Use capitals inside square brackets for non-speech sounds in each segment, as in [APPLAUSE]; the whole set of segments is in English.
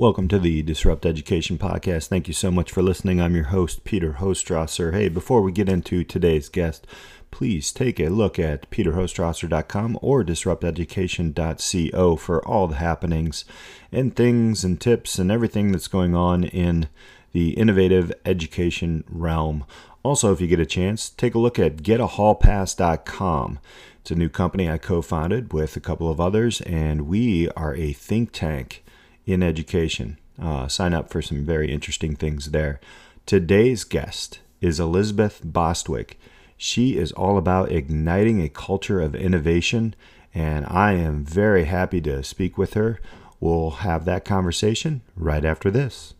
Welcome to the Disrupt Education Podcast. Thank you so much for listening. I'm your host, Peter Hostrawser. Hey, before we get into today's guest, please take a look at peterhostrawser.com or disrupteducation.co for all the happenings and things and tips and everything that's going on in the innovative education realm. Also, if you get a chance, take a look at getahallpass.com. It's a new company I co founded with a couple of others, and we are a think tank in education. Uh, sign up for some very interesting things there. Today's guest is Elisabeth Bostwick. She is all about igniting a culture of innovation, and I am very happy to speak with her. We'll have that conversation right after this.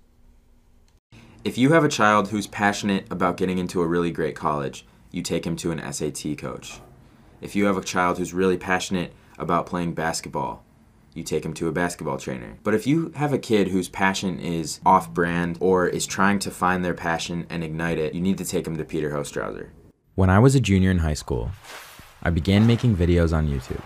If you have a child who's passionate about getting into a really great college, you take him to an SAT coach. If you have a child who's really passionate about playing basketball, you take him to a basketball trainer. But if you have a kid whose passion is off brand or is trying to find their passion and ignite it, you need to take him to Peter Hostrawser. When I was a junior in high school, I began making videos on YouTube.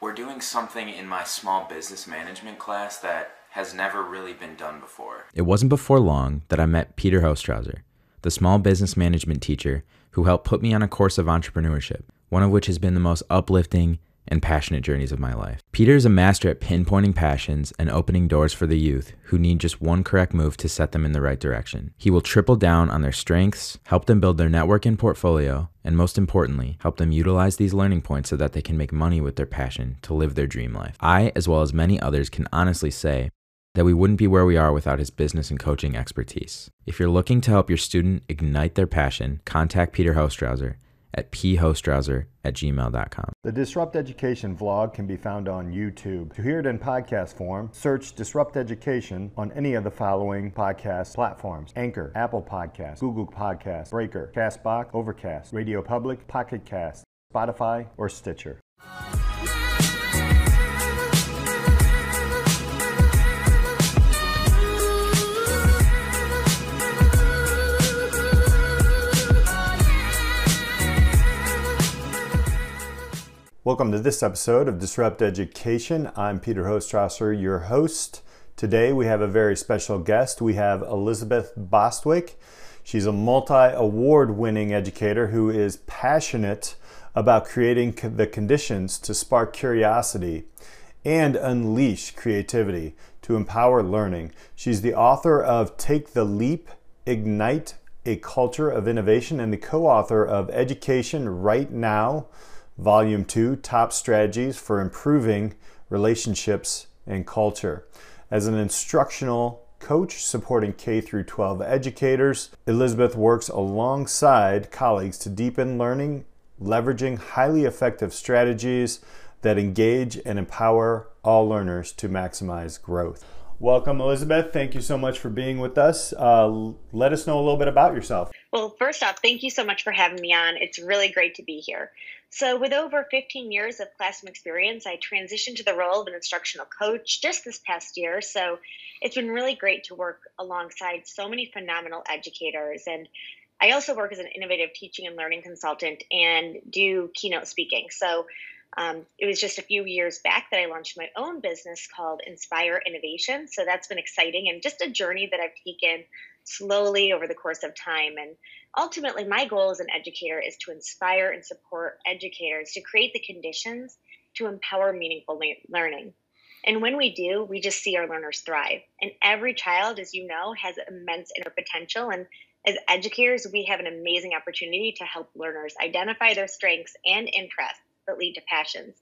We're doing something in my small business management class that has never really been done before. It wasn't before long that I met Peter Hostrawser, the small business management teacher who helped put me on a course of entrepreneurship, one of which has been the most uplifting and passionate journeys of my life. Peter is a master at pinpointing passions and opening doors for the youth who need just one correct move to set them in the right direction. He will triple down on their strengths, help them build their network and portfolio, and most importantly, help them utilize these learning points so that they can make money with their passion to live their dream life. I, as well as many others, can honestly say that we wouldn't be where we are without his business and coaching expertise. If you're looking to help your student ignite their passion, contact Peter Hostrawser at phostrawser at gmail.com. The Disrupt Education vlog can be found on YouTube. To hear it in podcast form, search Disrupt Education on any of the following podcast platforms Anchor, Apple Podcasts, Google Podcasts, Breaker, Castbox, Overcast, Radio Public, Pocket Cast, Spotify, or Stitcher. Welcome to this episode of Disrupt Education. I'm Peter Hostrawser, your host. Today we have a very special guest. We have Elisabeth Bostwick. She's a multi award winning educator who is passionate about creating the conditions to spark curiosity and unleash creativity to empower learning. She's the author of Take the Leap, Ignite a Culture of Innovation, and the co author of Education Right Now Volume 2 Top Strategies for Improving Relationships and Culture. As an instructional coach supporting K through 12 educators, Elisabeth works alongside colleagues to deepen learning, leveraging highly effective strategies that engage and empower all learners to maximize growth. Welcome, Elisabeth. Thank you so much for being with us. Uh, let us know a little bit about yourself. Well, first off, thank you so much for having me on. It's really great to be here. So, with over 15 years of classroom experience, I transitioned to the role of an instructional coach just this past year. So, it's been really great to work alongside so many phenomenal educators. And I also work as an innovative teaching and learning consultant and do keynote speaking. So, um, it was just a few years back that I launched my own business called Inspire Innovation. So that's been exciting and just a journey that I've taken slowly over the course of time. And ultimately, my goal as an educator is to inspire and support educators to create the conditions to empower meaningful le- learning. And when we do, we just see our learners thrive. And every child, as you know, has immense inner potential. And as educators, we have an amazing opportunity to help learners identify their strengths and interests that lead to passions.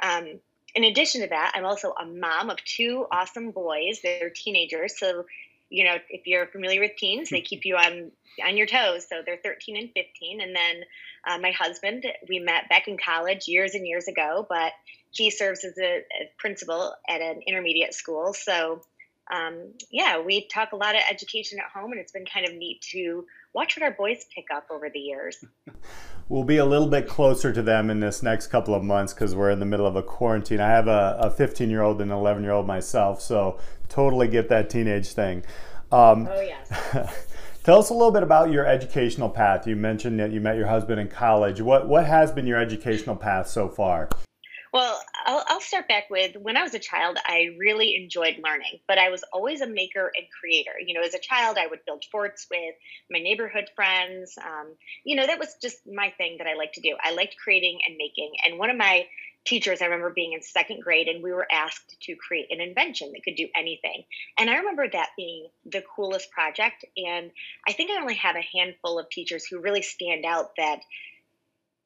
Um, in addition to that, I'm also a mom of two awesome boys. They're teenagers, so you know if you're familiar with teens, they keep you on on your toes. So they're 13 and 15. And then uh, my husband, we met back in college years and years ago, but he serves as a, a principal at an intermediate school. So um, yeah, we talk a lot of education at home, and it's been kind of neat to watch what our boys pick up over the years. [LAUGHS] we'll be a little bit closer to them in this next couple of months because we're in the middle of a quarantine. I have a 15 year old and an 11 year old myself, so totally get that teenage thing. Um, oh, yes. [LAUGHS] Tell us a little bit about your educational path. You mentioned that you met your husband in college. What what has been your educational path so far? Well, I'll, I'll, start back with when I was a child, I really enjoyed learning, but I was always a maker and creator. You know, as a child, I would build forts with my neighborhood friends. Um, you know, that was just my thing that I liked to do. I liked creating and making. And one of my teachers, I remember being in second grade, and we were asked to create an invention that could do anything. And I remember that being the coolest project. And I think I only have a handful of teachers who really stand out that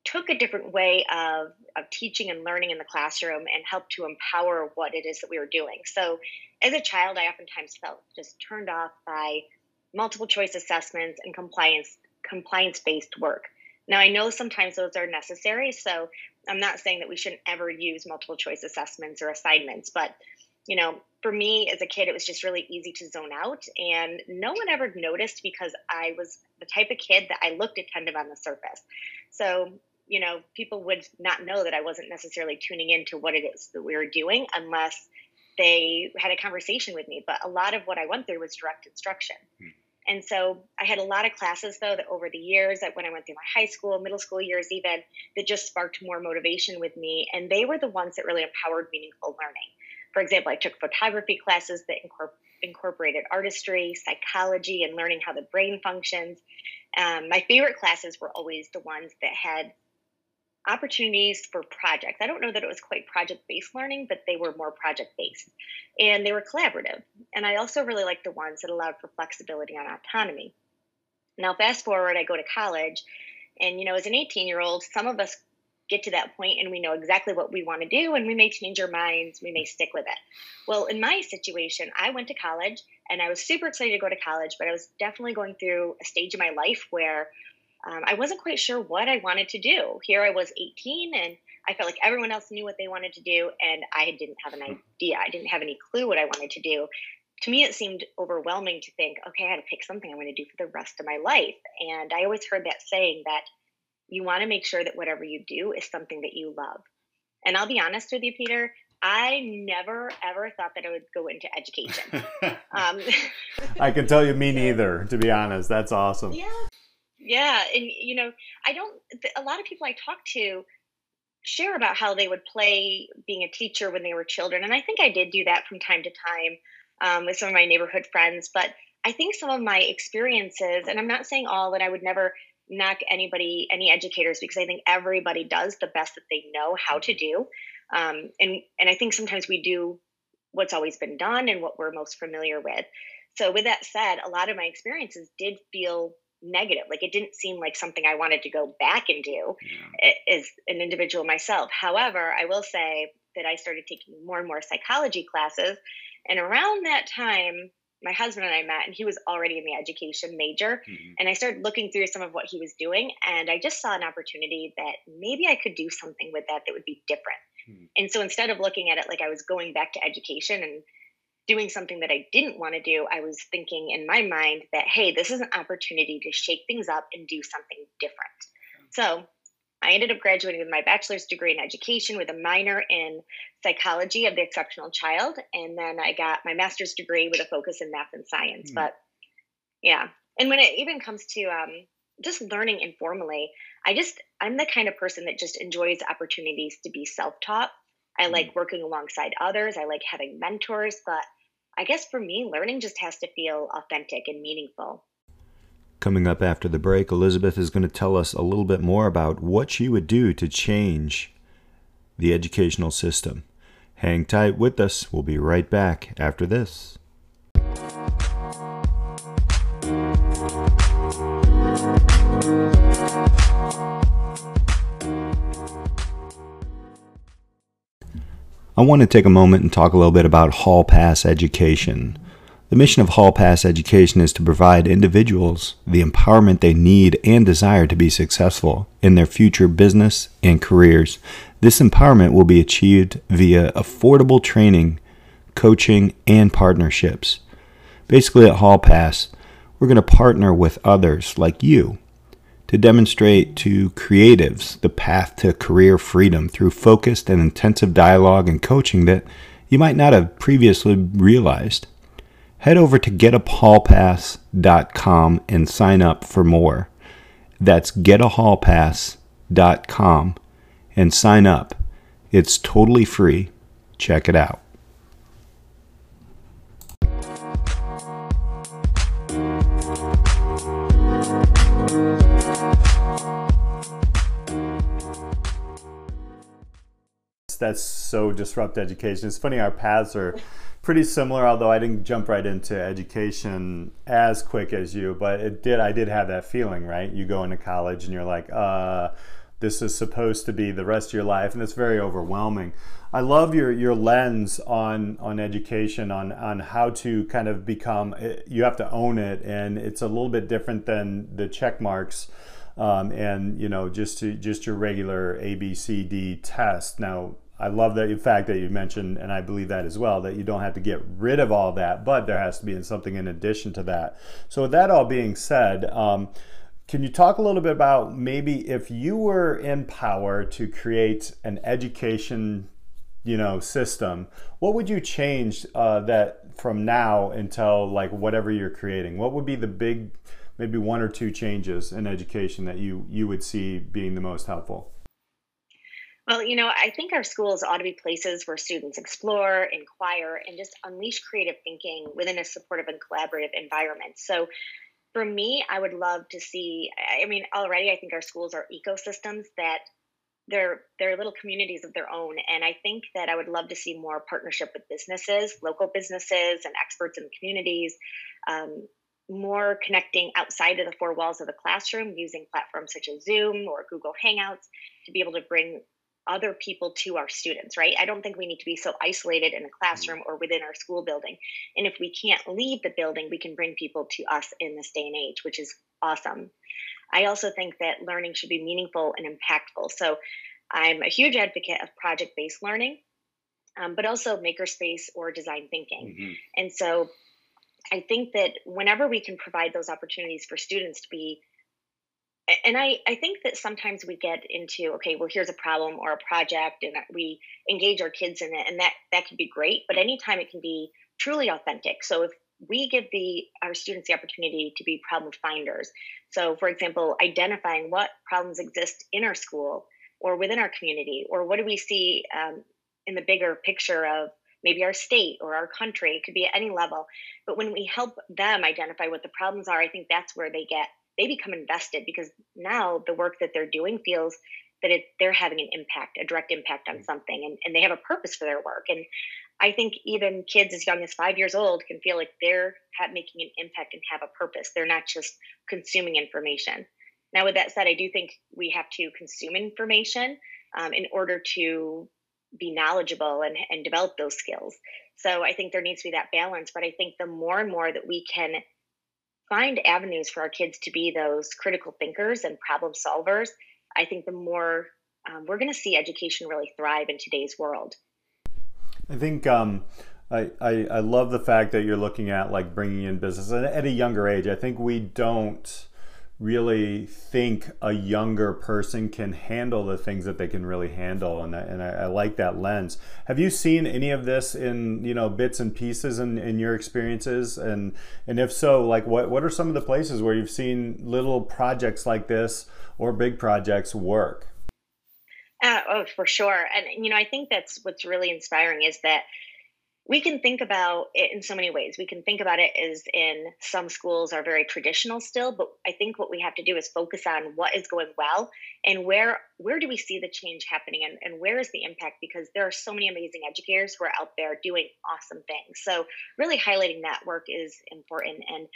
took a different way of, of teaching and learning in the classroom and helped to empower what it is that we were doing. So, as a child, I oftentimes felt just turned off by multiple choice assessments and compliance compliance based work. Now, I know sometimes those are necessary, so I'm not saying that we shouldn't ever use multiple choice assessments or assignments, but you know, for me as a kid, it was just really easy to zone out, and no one ever noticed because I was the type of kid that I looked attentive on the surface. So you know, people would not know that I wasn't necessarily tuning into what it is that we were doing unless they had a conversation with me. But a lot of what I went through was direct instruction. Hmm. And so I had a lot of classes, though, that over the years, that when I went through my high school, middle school years, even, that just sparked more motivation with me. And they were the ones that really empowered meaningful learning. For example, I took photography classes that incorporated incorporated artistry, psychology, and learning how the brain functions. Um, my favorite classes were always the ones that had opportunities for projects. I don't know that it was quite project based learning, but they were more project based and they were collaborative. And I also really liked the ones that allowed for flexibility and autonomy. Now, fast forward, I go to college, and you know, as an 18 year old, some of us get to that point and we know exactly what we want to do and we may change our minds, we may stick with it. Well, in my situation, I went to college and I was super excited to go to college, but I was definitely going through a stage of my life where um, I wasn't quite sure what I wanted to do. Here I was 18 and I felt like everyone else knew what they wanted to do, and I didn't have an hmm. idea. I didn't have any clue what I wanted to do. To me, it seemed overwhelming to think, okay, I had to pick something I'm going to do for the rest of my life. And I always heard that saying that you want to make sure that whatever you do is something that you love. And I'll be honest with you, Peter, I never ever thought that I would go into education. [LAUGHS] um, I can tell you, me [LAUGHS] neither. To be honest, that's awesome. Yeah, yeah, and you know, I don't. A lot of people I talk to share about how they would play being a teacher when they were children, and I think I did do that from time to time um, with some of my neighborhood friends. But I think some of my experiences, and I'm not saying all that I would never knock anybody, any educators, because I think everybody does the best that they know how to do, um, and and I think sometimes we do what's always been done and what we're most familiar with. So, with that said, a lot of my experiences did feel negative. Like it didn't seem like something I wanted to go back and do yeah. as an individual myself. However, I will say that I started taking more and more psychology classes. And around that time, my husband and I met, and he was already in the education major. Mm-hmm. And I started looking through some of what he was doing, and I just saw an opportunity that maybe I could do something with that that would be different. Mm-hmm. And so instead of looking at it like I was going back to education and doing something that I didn't want to do, I was thinking in my mind that, hey, this is an opportunity to shake things up and do something different. So I ended up graduating with my bachelor's degree in education with a minor in psychology of the exceptional child. And then I got my master's degree with a focus in math and science. Mm. But yeah. And when it even comes to um, just learning informally, I just, I'm the kind of person that just enjoys opportunities to be self taught. I mm. like working alongside others. I like having mentors, but I guess for me, learning just has to feel authentic and meaningful. Coming up after the break, Elisabeth is going to tell us a little bit more about what she would do to change the educational system. Hang tight with us. We'll be right back after this. I want to take a moment and talk a little bit about Hall Pass Education. The mission of Hall Pass Education is to provide individuals the empowerment they need and desire to be successful in their future business and careers. This empowerment will be achieved via affordable training, coaching, and partnerships. Basically, at Hall Pass, we're going to partner with others like you to demonstrate to creatives the path to career freedom through focused and intensive dialogue and coaching that you might not have previously realized. Head over to getahallpass.com and sign up for more. That's getahallpass.com and sign up It's totally free. Check it out. That's so disrupt education. It's funny, our paths are pretty similar, although I didn't jump right into education as quick as you, but it did, I did have that feeling, right? You go into college and you're like, uh, this is supposed to be the rest of your life, and it's very overwhelming. I love your your lens on on education, on on how to kind of become. Eh, you have to own it, and it's a little bit different than the check marks. Um, and you know just to just your regular A B C D test. Now I love that the fact that you mentioned, and I believe that as well, that you don't have to get rid of all that, but there has to be something in addition to that. So with that all being said. Um, can you talk a little bit about maybe if you were in power to create an education, you know, system, what would you change uh, that from now until like whatever you're creating? What would be the big, maybe one or two changes in education that you you would see being the most helpful? Well, you know, I think our schools ought to be places where students explore, inquire, and just unleash creative thinking within a supportive and collaborative environment. So, for me, I would love to see. I mean, already I think our schools are ecosystems that they're they're little communities of their own, and I think that I would love to see more partnership with businesses, local businesses, and experts in the communities. Um, more connecting outside of the four walls of the classroom using platforms such as Zoom or Google Hangouts to be able to bring other people to our students, right? I don't think we need to be so isolated in a classroom or within our school building. And if we can't leave the building, we can bring people to us in this day and age, which is awesome. I also think that learning should be meaningful and impactful. So I'm a huge advocate of project based learning, um, but also makerspace or design thinking. Mm-hmm. And so I think that whenever we can provide those opportunities for students to be and I, I think that sometimes we get into okay well here's a problem or a project and we engage our kids in it and that that can be great but anytime it can be truly authentic. So if we give the our students the opportunity to be problem finders so for example identifying what problems exist in our school or within our community or what do we see um, in the bigger picture of maybe our state or our country it could be at any level. But when we help them identify what the problems are i think that's where they get they become invested because now the work that they're doing feels that it, they're having an impact, a direct impact on mm. something, and, and they have a purpose for their work. And I think even kids as young as five years old can feel like they're making an impact and have a purpose. They're not just consuming information. Now, with that said, I do think we have to consume information um, in order to be knowledgeable and, and develop those skills. So I think there needs to be that balance. But I think the more and more that we can find avenues for our kids to be those critical thinkers and problem solvers, I think the more um, we're going to see education really thrive in today's world. I think um, I, I, I love the fact that you're looking at like bringing in business at a younger age. I think we don't really think a younger person can handle the things that they can really handle and, I, and I, I, like that lens. Have you seen any of this in you know bits and pieces in, in your experiences? And and if so like what, what are some of the places where you've seen little projects like this or big projects work? Uh, oh for sure. And you know i think that's what's really inspiring is that we can think about it in so many ways. We can think about it as in some schools are very traditional still, but I think what we have to do is focus on what is going well and where where do we see the change happening and, and where is the impact because there are so many amazing educators who are out there doing awesome things. So really highlighting that work is important. And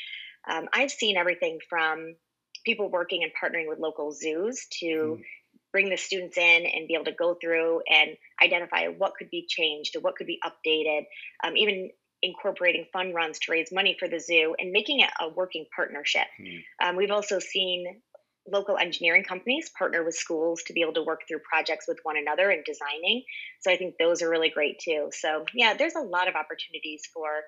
um, I've seen everything from people working and partnering with local zoos to mm bring the students in and be able to go through and identify what could be changed or what could be updated, um, even incorporating fund runs to raise money for the zoo and making it a working partnership. Mm. Um, we've also seen local engineering companies partner with schools to be able to work through projects with one another and designing. So I think those are really great too. So yeah, there's a lot of opportunities for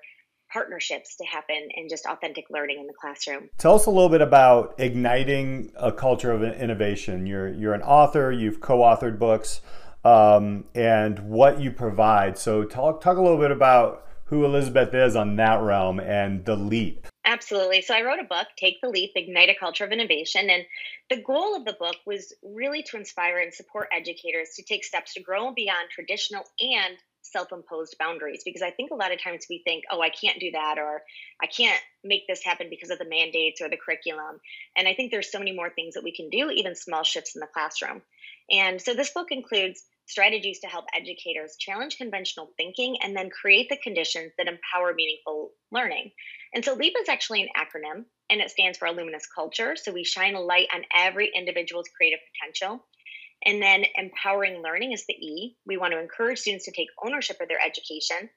partnerships to happen and just authentic learning in the classroom. Tell us a little bit about igniting a culture of innovation. You're you're an author. You've co-authored books, um, and what you provide. So talk talk a little bit about who Elisabeth is on that realm and the leap. Absolutely. So I wrote a book, Take the Leap Ignite a Culture of Innovation. And the goal of the book was really to inspire and support educators to take steps to grow beyond traditional and self imposed boundaries. Because I think a lot of times we think, oh, I can't do that, or I can't make this happen because of the mandates or the curriculum. And I think there's so many more things that we can do, even small shifts in the classroom. And so this book includes strategies to help educators challenge conventional thinking and then create the conditions that empower meaningful learning. And so LEAP is actually an acronym and it stands for Luminous Culture. So we shine a light on every individual's creative potential. And then empowering learning is the E. We want to encourage students to take ownership of their education.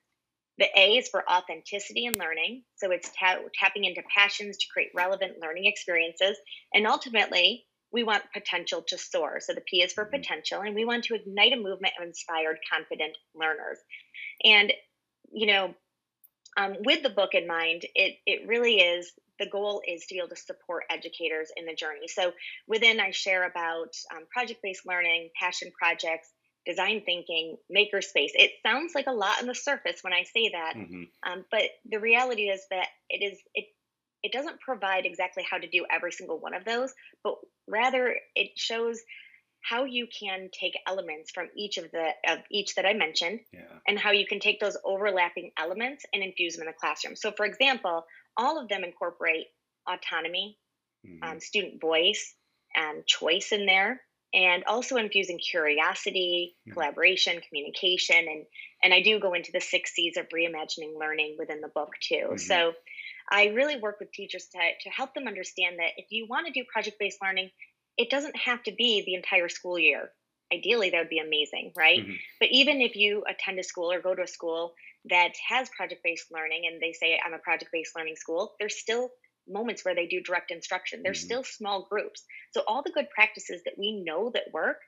The A is for authenticity and learning. So it's ta- tapping into passions to create relevant learning experiences. And ultimately, we want potential to soar. So the P is for mm-hmm. potential, and we want to ignite a movement of inspired, confident learners. And, you know, um, with the book in mind, it, it really is the goal is to be able to support educators in the journey. So within, I share about um, project based learning, passion projects, design thinking, makerspace. It sounds like a lot on the surface when I say that, mm-hmm. um, but the reality is that it is it it doesn't provide exactly how to do every single one of those, but rather it shows how you can take elements from each of the of each that I mentioned yeah. and how you can take those overlapping elements and infuse them in the classroom. So for example, all of them incorporate autonomy, mm-hmm. um, student voice, and choice in there, and also infusing curiosity, mm-hmm. collaboration, communication, and and I do go into the six C's of reimagining learning within the book too. Mm-hmm. So I really work with teachers to, to help them understand that if you want to do project based learning, it doesn't have to be the entire school year. Ideally, that would be amazing, right? Mm-hmm. But even if you attend a school or go to a school that has project based learning and they say, I'm a project based learning school, there's still moments where they do direct instruction. There's mm-hmm. still small groups. So, all the good practices that we know that work,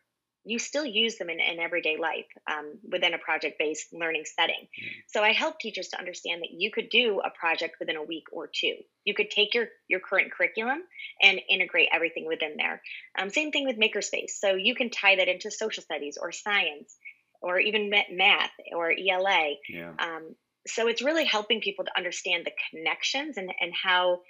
you still use them in, in everyday life um, within a project based learning setting. Mm. So I help teachers to understand that you could do a project within a week or two. You could take your, your current curriculum and integrate everything within there. Um, same thing with Makerspace. So you can tie that into social studies or science or even math or ELA. Yeah. Um, so it's really helping people to understand the connections and, and how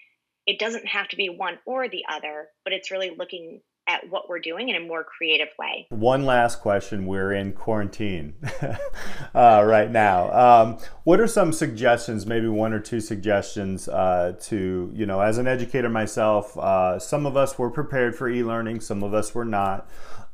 it doesn't have to be one or the other, but it's really looking at what we're doing in a more creative way. One last question. We're in quarantine [LAUGHS] uh, right now. Um, what are some suggestions, maybe one or two suggestions uh, to, you know, as an educator myself, uh, some of us were prepared for e learning, some of us were not.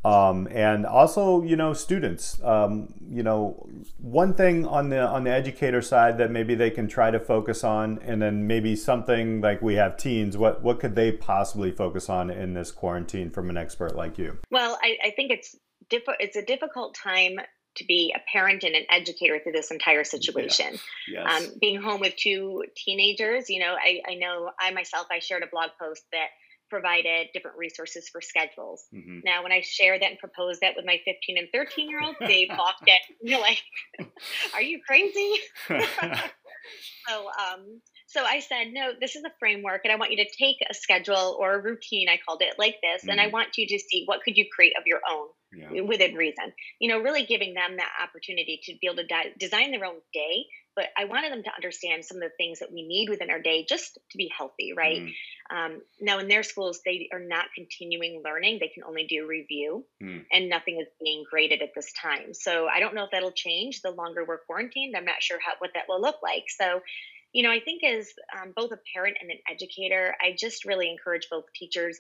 Um, and also you know students um, you know one thing on the on the educator side that maybe they can try to focus on and then maybe something like we have teens what what could they possibly focus on in this quarantine from an expert like you well i, I think it's diff- it's a difficult time to be a parent and an educator through this entire situation. Yeah. Yes. Um, being home with two teenagers, you know, I, I know I myself, I shared a blog post that provided different resources for schedules. Mm-hmm. Now, when I shared that and proposed that with my 15 and 13 year old, they [LAUGHS] balked at you're like, "Are you crazy?" [LAUGHS] so, um, so I said, "No, this is a framework, and I want you to take a schedule or a routine. I called it like this, mm-hmm. and I mm-hmm. want you to see what could you create of your own." Yeah. Within reason, you know, really giving them that opportunity to be able to di- design their own day but I wanted them to understand some of the things that we need within our day just to be healthy, right? Mm. Um, now, in their schools, they are not continuing learning; they can only do review, mm. and nothing is being graded at this time. So I don't know if that'll change the longer we're quarantined. I'm not sure how what that will look like. So. You know, I think as um, both a parent and an educator, I just really encourage both teachers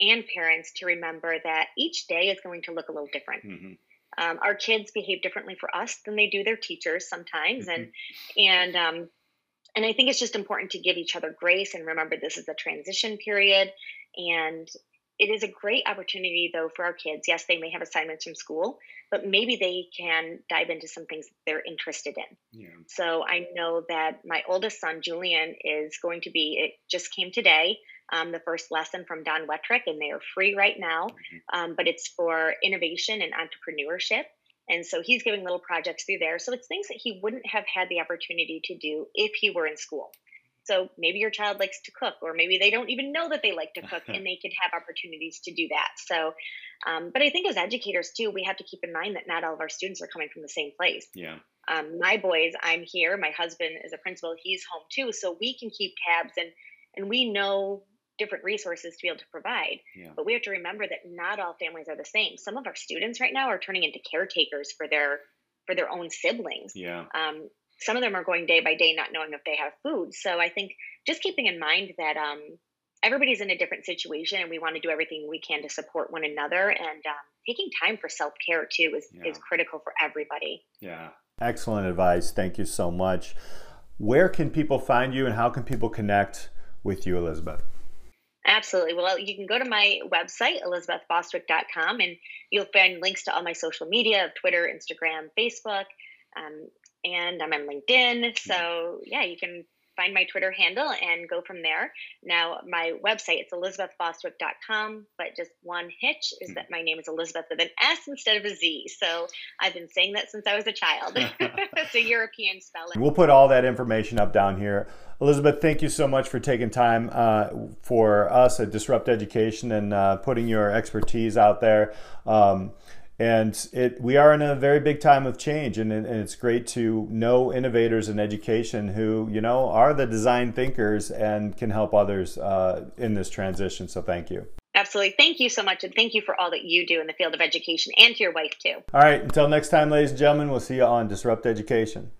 and parents to remember that each day is going to look a little different. Mm-hmm um, our kids behave differently for us than they do their teachers sometimes mm-hmm. and and um, and i think it's just important to give each other grace and remember this is a transition period and it is a great opportunity though for our kids yes they may have assignments from school but maybe they can dive into some things they're interested in yeah. so i know that my oldest son julian is going to be it just came today um, the first lesson from Don Wetrick, and they are free right now. Mm-hmm. Um, but it's for innovation and entrepreneurship. And so he's giving little projects through there. So it's things that he wouldn't have had the opportunity to do if he were in school. So maybe your child likes to cook, or maybe they don't even know that they like to [LAUGHS] cook, and they could have opportunities to do that. So, um, but I think as educators too, we have to keep in mind that not all of our students are coming from the same place. Yeah. um, my boys, I'm here. My husband is a principal; he's home too, so we can keep tabs and and we know different resources to be able to provide. Yeah. But we have to remember that not all families are the same. Some of our students right now are turning into caretakers for their for their own siblings. Yeah. Um, some of them are going day by day, not knowing if they have food. So I think just keeping in mind that um, everybody's in a different situation, and we want to do everything we can to support one another. And um, taking time for self care too is yeah. is critical for everybody. Yeah. Excellent advice. Thank you so much. Where can people find you, and how can people connect with you, Elisabeth? Absolutely. Well, you can go to my website, elisabethbostwick.com, and you'll find links to all my social media of Twitter, Instagram, Facebook, um, and I'm on LinkedIn. So, yeah, you can find my Twitter handle and go from there. Now, my website, it's elisabethbostwick.com, but just one hitch is hmm. that my name is Elisabeth with an S instead of a Z. So I've been saying that since I was a child. [LAUGHS] it's a European spelling. We'll put all that information up down here. Elisabeth, thank you so much for taking time uh, for us at Disrupt Education and uh, putting your expertise out there. Um, and it we are in a very big time of change and, and it's great to know innovators in education who you know are the design thinkers and can help others uh, in this transition. So thank you. Absolutely. Thank you so much and thank you for all that you do in the field of education and to your wife too. All right. Until next time ladies and gentlemen we'll see you on disrupt education